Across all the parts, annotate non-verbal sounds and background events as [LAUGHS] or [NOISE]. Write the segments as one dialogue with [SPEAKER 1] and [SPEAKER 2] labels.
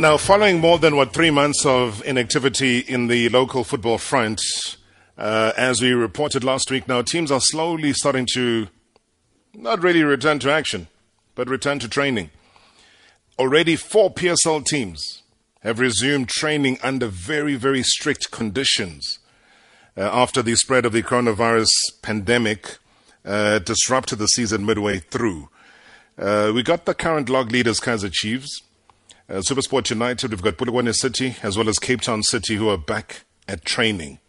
[SPEAKER 1] Now, following more than what three months of inactivity in the local football front, uh, as we reported last week, now teams are slowly starting to not really return to action, but return to training. Already, four PSL teams have resumed training under very, very strict conditions uh, after the spread of the coronavirus pandemic uh, disrupted the season midway through. Uh, we got the current log leaders, Kaizer Chiefs. Uh, Supersport United, we've got Polokwane City as well as Cape Town City who are back at training.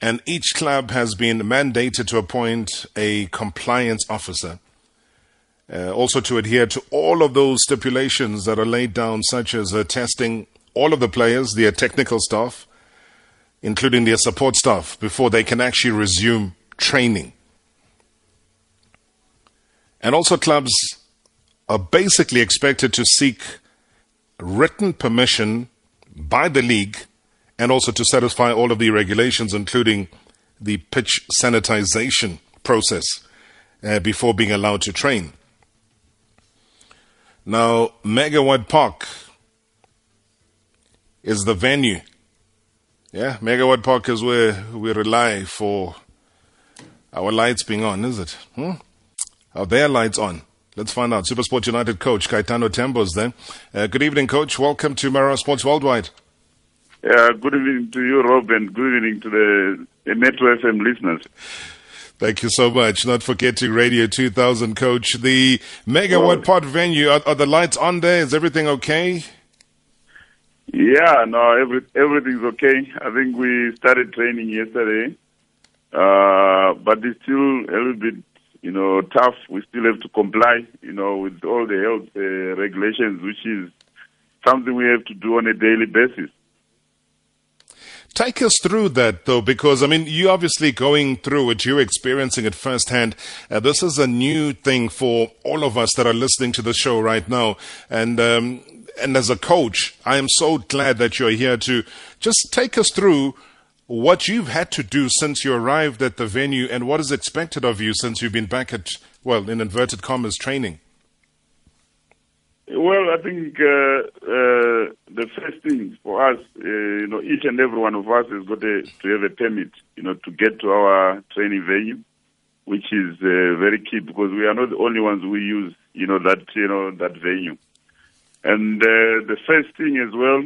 [SPEAKER 1] And each club has been mandated to appoint a compliance officer. Uh, also to adhere to all of those stipulations that are laid down, such as uh, testing all of the players, their technical staff, including their support staff, before they can actually resume training. And also, clubs are basically expected to seek written permission by the league and also to satisfy all of the regulations, including the pitch sanitization process uh, before being allowed to train. Now, Megawatt Park is the venue. Yeah, Megawatt Park is where we rely for our lights being on, is it? Hmm? Are their lights on? Let's find out. Supersport United coach Kaitano Tembo is there. Uh, good evening, coach. Welcome to Marawa Sports Worldwide.
[SPEAKER 2] Yeah, good evening to you, Rob, and good evening to the, the Metro FM listeners.
[SPEAKER 1] Thank you so much. Not forgetting Radio 2000, Coach. The Megawatt Park venue, are, are, the lights on there? Is everything okay?
[SPEAKER 2] Yeah, no, every, everything's okay. I think we started training yesterday, uh, but it's still a little bit you know, tough. We still have to comply, you know, with all the health uh, regulations, which is something we have to do on a daily basis.
[SPEAKER 1] Take us through that, though, because I mean, you obviously going through it, you're experiencing it firsthand. Uh, this is a new thing for all of us that are listening to the show right now, and um, and as a coach, I am so glad that you're here to just take us through what you've had to do since you arrived at the venue and what is expected of you since you've been back at, well, in inverted commas, training.
[SPEAKER 2] Well, I think uh, uh, the first thing for us, uh, you know, each and every one of us has got a, to have a permit, you know, to get to our training venue, which is uh, very key because we are not the only ones who use, you know, that you know that venue. And uh, the first thing as well,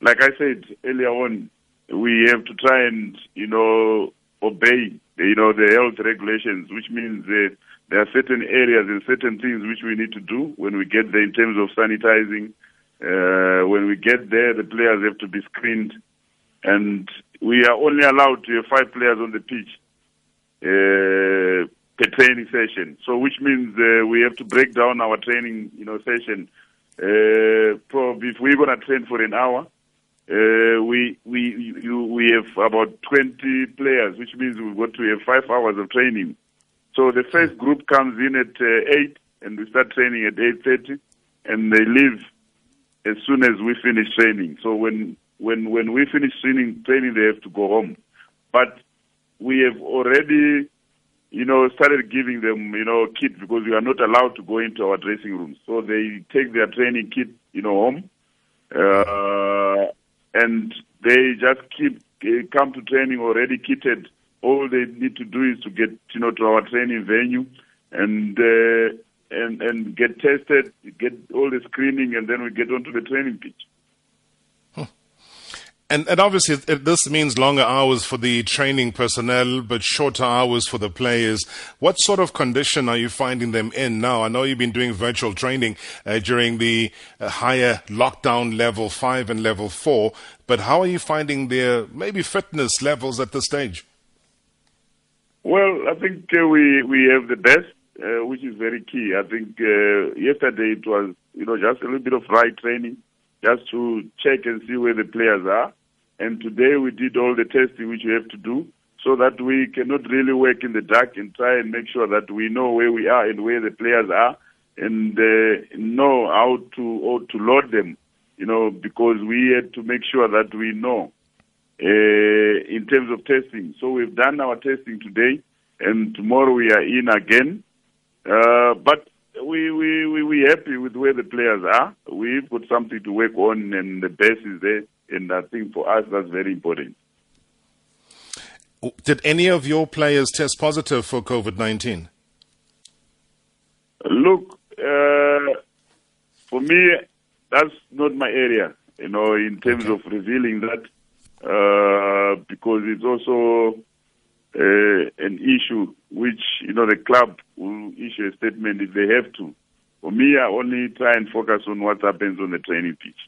[SPEAKER 2] like I said earlier on, we have to try and, you know, obey, you know, the health regulations, which means that there are certain areas and certain things which we need to do when we get there in terms of sanitizing. Uh, when we get there, the players have to be screened, and we are only allowed to have five players on the pitch uh, per training session. So, which means uh, we have to break down our training, you know, session. Uh, probably if we're going to train for an hour, uh, we we you, we have about 20 players, which means we've got to have five hours of training. So the first group comes in at uh, eight, and we start training at 8:30, and they leave as soon as we finish training. So when when when we finish training, training they have to go home. But we have already, you know, started giving them, you know, kit because we are not allowed to go into our dressing rooms. So they take their training kit, you know, home. Uh, and they just keep uh, come to training already kitted. All they need to do is to get you know to our training venue and uh, and and get tested, get all the screening, and then we get onto the training pitch.
[SPEAKER 1] And, and obviously, this means longer hours for the training personnel, but shorter hours for the players. What sort of condition are you finding them in now? I know you've been doing virtual training uh, during the uh, higher lockdown level five and level four, but how are you finding their maybe fitness levels at this stage?
[SPEAKER 2] Well, I think uh, we we have the best, uh, which is very key. I think uh, yesterday it was you know just a little bit of right training just to check and see where the players are. And today we did all the testing which we have to do so that we cannot really work in the dark and try and make sure that we know where we are and where the players are and uh, know how to how to load them, you know, because we had to make sure that we know uh, in terms of testing. So we've done our testing today, and tomorrow we are in again. Uh, but we we we we happy with where the players are. We've got something to work on, and the base is there. And I think for us, that's very important.
[SPEAKER 1] Did any of your players test positive for COVID nineteen?
[SPEAKER 2] Look, uh, for me, that's not my area. You know, in terms okay. of revealing that, uh, because it's also uh, an issue which you know the club will issue a statement if they have to. For me, I only try and focus on what happens on the training pitch.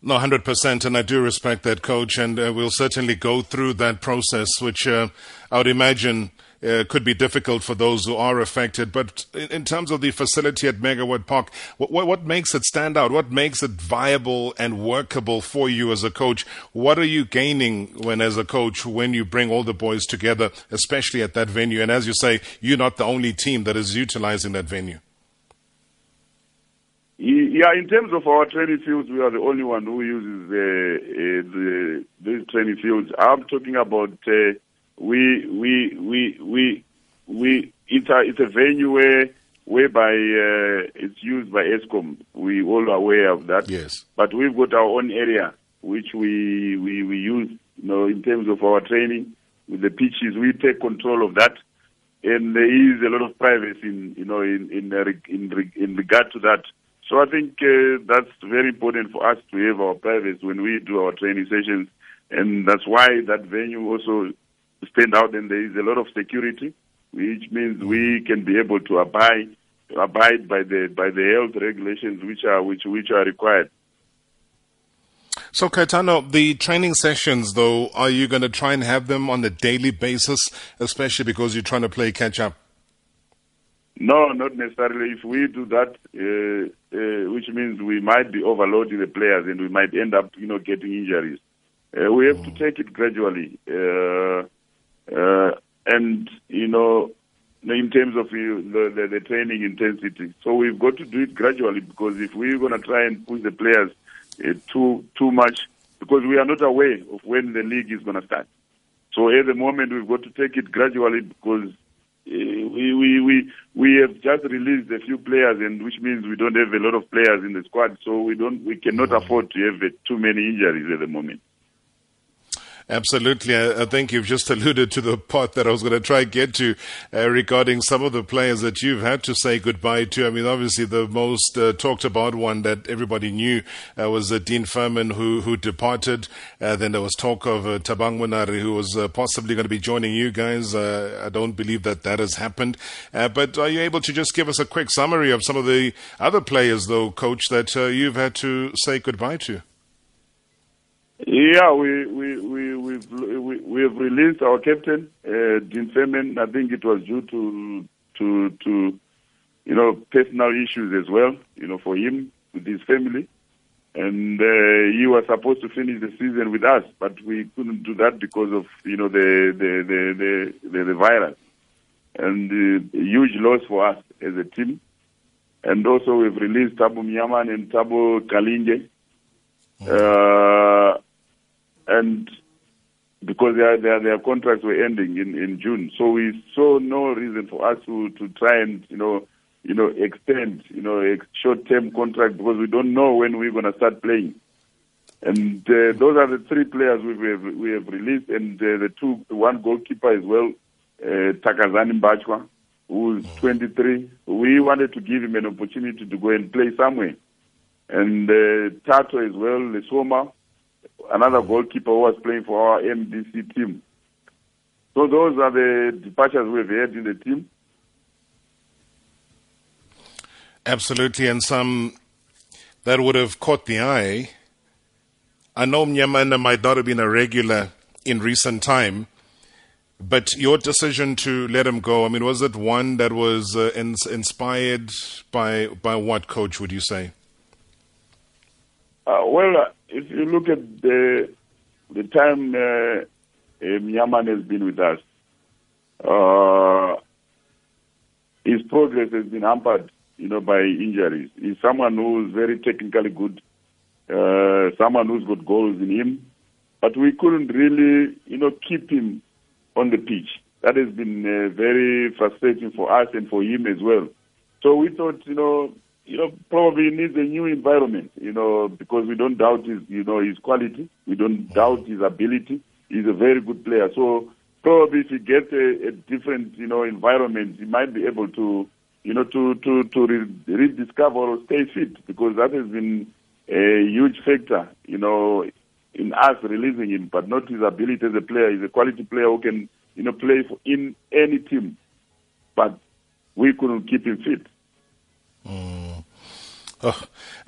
[SPEAKER 1] No, 100%, and I do respect that, coach, and uh, we'll certainly go through that process, which uh, I would imagine uh, could be difficult for those who are affected. But in, in terms of the facility at Megawatt Park, what, what, what, makes it stand out? What makes it viable and workable for you as a coach? What are you gaining when, as a coach, when you bring all the boys together, especially at that venue? And as you say, you're not the only team that is utilizing that venue.
[SPEAKER 2] Yeah, in terms of our training fields, we are the only one who uses the, uh, the these training fields. I'm talking about uh, we we we we we it's a it's a venue where whereby uh, it's used by Eskom. We all are aware of that.
[SPEAKER 1] Yes.
[SPEAKER 2] But we've got our own area which we we we use. You know, in terms of our training with the pitches, we take control of that, and there is a lot of privacy in you know in in in, in regard to that. So I think uh, that's very important for us to have our privacy when we do our training sessions, and that's why that venue also stand out and there is a lot of security, which means we can be able to abide abide by the by the health regulations which are which which are required.
[SPEAKER 1] So Kaitano, the training sessions though, are you going to try and have them on a daily basis, especially because you're trying to play catch up?
[SPEAKER 2] No, not necessarily. If we do that, uh, uh, which means we might be overloading the players and we might end up, you know, getting injuries. Uh, we have mm. to take it gradually. Uh, uh, and you know, in terms of the, the, the training intensity. So we've got to do it gradually because if we're going to try and push the players uh, too too much, because we are not aware of when the league is going to start. So at the moment we've got to take it gradually because uh, we, we we we have just released a few players, and which means we don't have a lot of players in the squad. So we don't we cannot afford to have uh, too many injuries at the moment.
[SPEAKER 1] Absolutely. I, think you've just [LAUGHS] alluded to the part that I was going to try and get to uh, regarding some of the players that you've had to say goodbye to. I mean, obviously, the most uh, talked about one that everybody knew uh, was uh, Dean Furman, who, who departed. Uh, then there was talk of uh, Thabang Monare, who was possibly going to be joining you guys. I don't believe that that has happened. but are you able to just give us a quick summary of some of the other players, though, coach, that you've had to say goodbye to?
[SPEAKER 2] Yeah, we we we we've, we we have released our captain, uh, Dean. I think it was due to to to you know personal issues as well. You know, for him with his family, and uh, he was supposed to finish the season with us, but we couldn't do that because of you know the the the the, the, the virus, and uh, huge loss for us as a team. And also we've released Thabo Mnyamane and Thabo Qalinge. Uh, and because their, their their contracts were ending in, in June, so we saw no reason for us to, to try and you know you know extend you know a short term contract because we don't know when we're going to start playing. And uh, those are the three players we have we have released, and uh, the two one goalkeeper as well, uh, Takazani Mbachwa, who's 23. We wanted to give him an opportunity to go and play somewhere, and uh, Tato as well, Lesoma another goalkeeper who was playing for our MDC team. So those are the departures we've had in the team.
[SPEAKER 1] Absolutely, and some that would have caught the eye. I know Mnyamane might not have been a regular in recent time, but your decision to let him go, I mean, was it one that was uh, in, inspired by by what coach would you say?
[SPEAKER 2] Uh, well, uh, if you look at the the time uh, uh, has been with us, uh, his progress has been hampered, you know, by injuries. He's someone who's very technically good, uh, someone who's got goals in him, but we couldn't really, you know, keep him on the pitch. that has been uh, very frustrating for us and for him as well. So we thought, you know, you know, probably needs a new environment, you know, because we don't doubt his, you know, his quality. We don't doubt his ability. He's a very good player. So probably if he gets a, a different, you know, environment, he might be able to, you know, to to to re- rediscover or stay fit because that has been a huge factor, you know, in us releasing him, but not his ability as a player. He's a quality player who can, you know, play for, in any team, but we couldn't keep him fit.
[SPEAKER 1] Mm.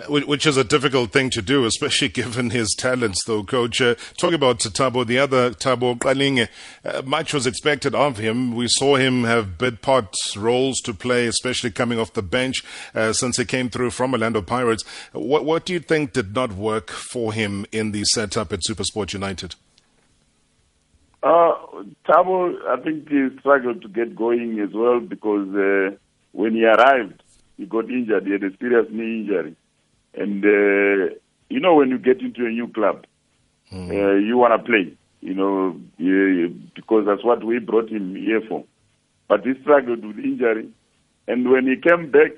[SPEAKER 1] Which is a difficult thing to do, especially [LAUGHS] given his talents, though, Coach. Uh, talking about Thabo, the other Thabo Qalinge, uh, much was expected of him. We saw him have bit part roles to play, especially coming off the bench uh, since he came through from Orlando Pirates. What, what do you think did not work for him in the setup at Supersport United?
[SPEAKER 2] Uh, Thabo, I think he struggled to get going as well because uh, when he arrived, he got injured. He had a serious knee injury. And, uh, you know, when you get into a new club, mm. uh, you want to play, you know, because that's what we brought him here for. But he struggled with injury. And when he came back,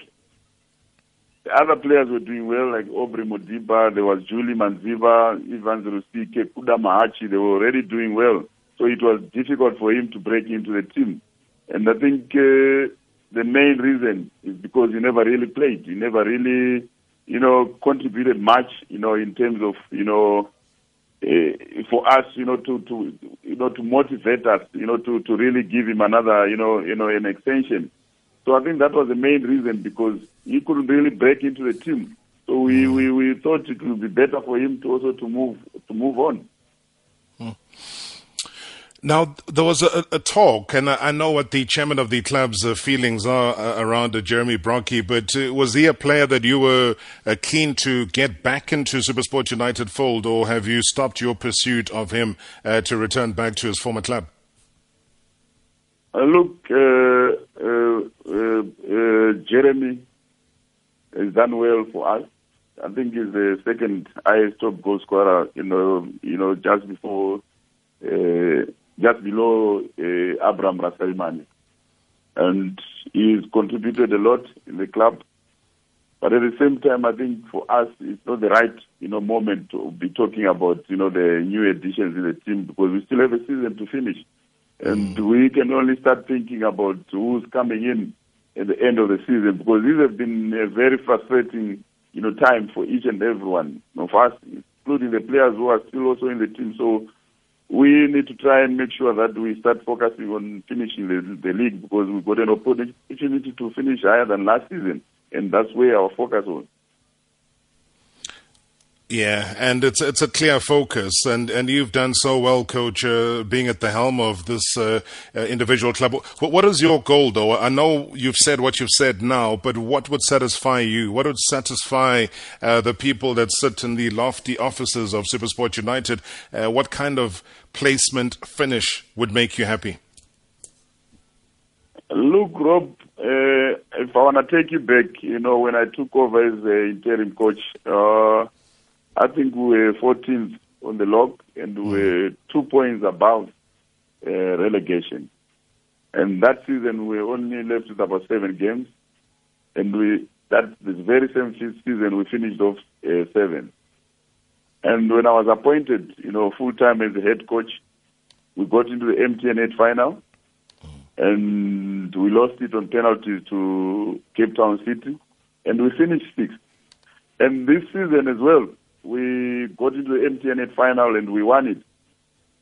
[SPEAKER 2] the other players were doing well, like Aubrey Modiba, there was Julie Manziva, Evans Rusike, Kuda Mahachi, they were already doing well. So it was difficult for him to break into the team. And I think uh, the main reason is because he never really played. He never really, you know, contributed much, you know, in terms of, you know, uh, for us, you know, to, to, you know, to motivate us, you know, to, to really give him another, you know, you know, an extension. So I think that was the main reason because he couldn't really break into the team. So we, we, we thought it would be better for him to also to move to move on.
[SPEAKER 1] Now, there was a, a talk, and I, I, know what the chairman of the club's uh, feelings are uh, around uh, Jeremy Brockie, but uh, was he a player that you were uh, keen to get back into Supersport United fold, or have you stopped your pursuit of him uh, to return back to his former club?
[SPEAKER 2] look, Jeremy has done well for us. I think he's the second highest top goal scorer, you know, you know, just before just below uh, Abraham Raselemane. And he's contributed a lot in the club. But at the same time, I think for us, it's not the right, you know, moment to be talking about, you know, the new additions in the team because we still have a season to finish. And mm. we can only start thinking about who's coming in at the end of the season because this has been a very frustrating, you know, time for each and everyone of us, including the players who are still also in the team. So we need to try and make sure that we start focusing on finishing the, the league because we've got an opportunity to finish higher than last season, and that's where our focus was.
[SPEAKER 1] Yeah, and it's it's a clear focus, and, and you've done so well, coach, uh, being at the helm of this uh, uh, individual club. What, what is your goal, though? I know you've said what you've said now, but what would satisfy you? What would satisfy uh, the people that sit in the lofty offices of Supersport United? Uh, what kind of placement finish would make you happy?
[SPEAKER 2] Look, Rob, if I want to take you back, you know, when I took over as the interim coach I think we were 14th on the log and we were two points above uh, relegation. And that season we only left with about seven games, and we that this very same season we finished off uh, seven. And when I was appointed, you know, full time as the head coach, we got into the MTN 8 final, and we lost it on penalties to Cape Town City, and we finished sixth. And this season as well, we got into the MTN final and we won it.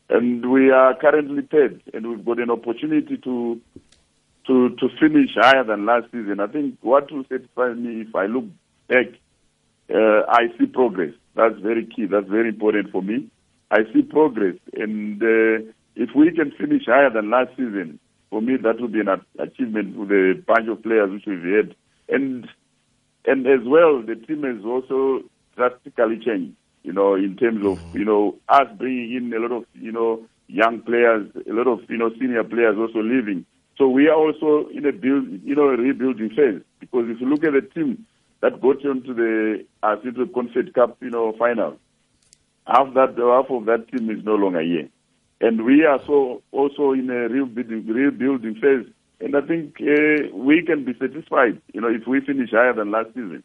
[SPEAKER 2] And we are currently third, and we've got an opportunity to to to finish higher than last season. I think what will satisfy me if I look back, uh, I see progress. That's very key. That's very important for me. I see progress, and uh, if we can finish higher than last season, for me that would be an achievement with a bunch of players which we've had, and and as well the team has also drastically changed, you know, in terms of, you know, us bringing in a lot of, you know, young players, a lot of, you know, senior players also leaving. So we are also in a build, you know, rebuilding phase because if you look at the team that got into the uh, into Confed Cup, you know, final, half that half of that team is no longer here. and we are so also in a rebuilding, rebuilding phase. And I think uh, we can be satisfied, you know, if we finish higher than last season.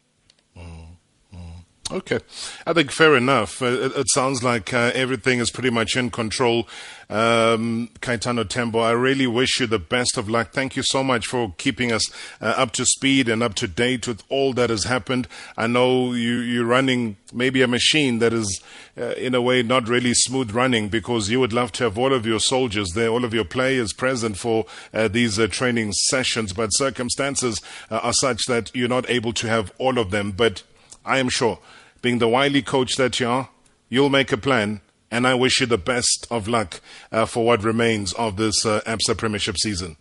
[SPEAKER 1] Okay, I think fair enough. Uh, it, it, sounds like uh, everything is pretty much in control. Um, Tembo, I really wish you the best of luck. Thank you so much for keeping us uh, up to speed and up to date with all that has happened. I know you, you're running maybe a machine that is, uh, in a way, not really smooth running because you would love to have all of your soldiers there, all of your players present for uh, these uh, training sessions, but circumstances are such that you're not able to have all of them. But I am sure, being the wily coach that you are, you'll make a plan. And I wish you the best of luck uh, for what remains of this uh, ABSA Premiership season.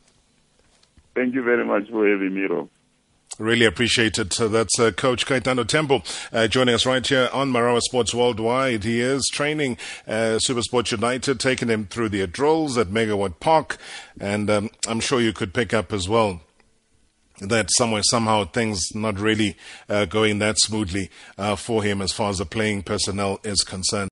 [SPEAKER 2] Thank you very much for having me, Rob.
[SPEAKER 1] Really appreciate it. So that's uh, Coach Kaitano Tembo uh, joining us right here on Marawa Sports Worldwide. He is training uh, Supersport United, taking him through the drills at Megawatt Park, and um, I'm sure you could pick up as well that somewhere somehow things not really uh, going that smoothly uh, for him as far as the playing personnel is concerned.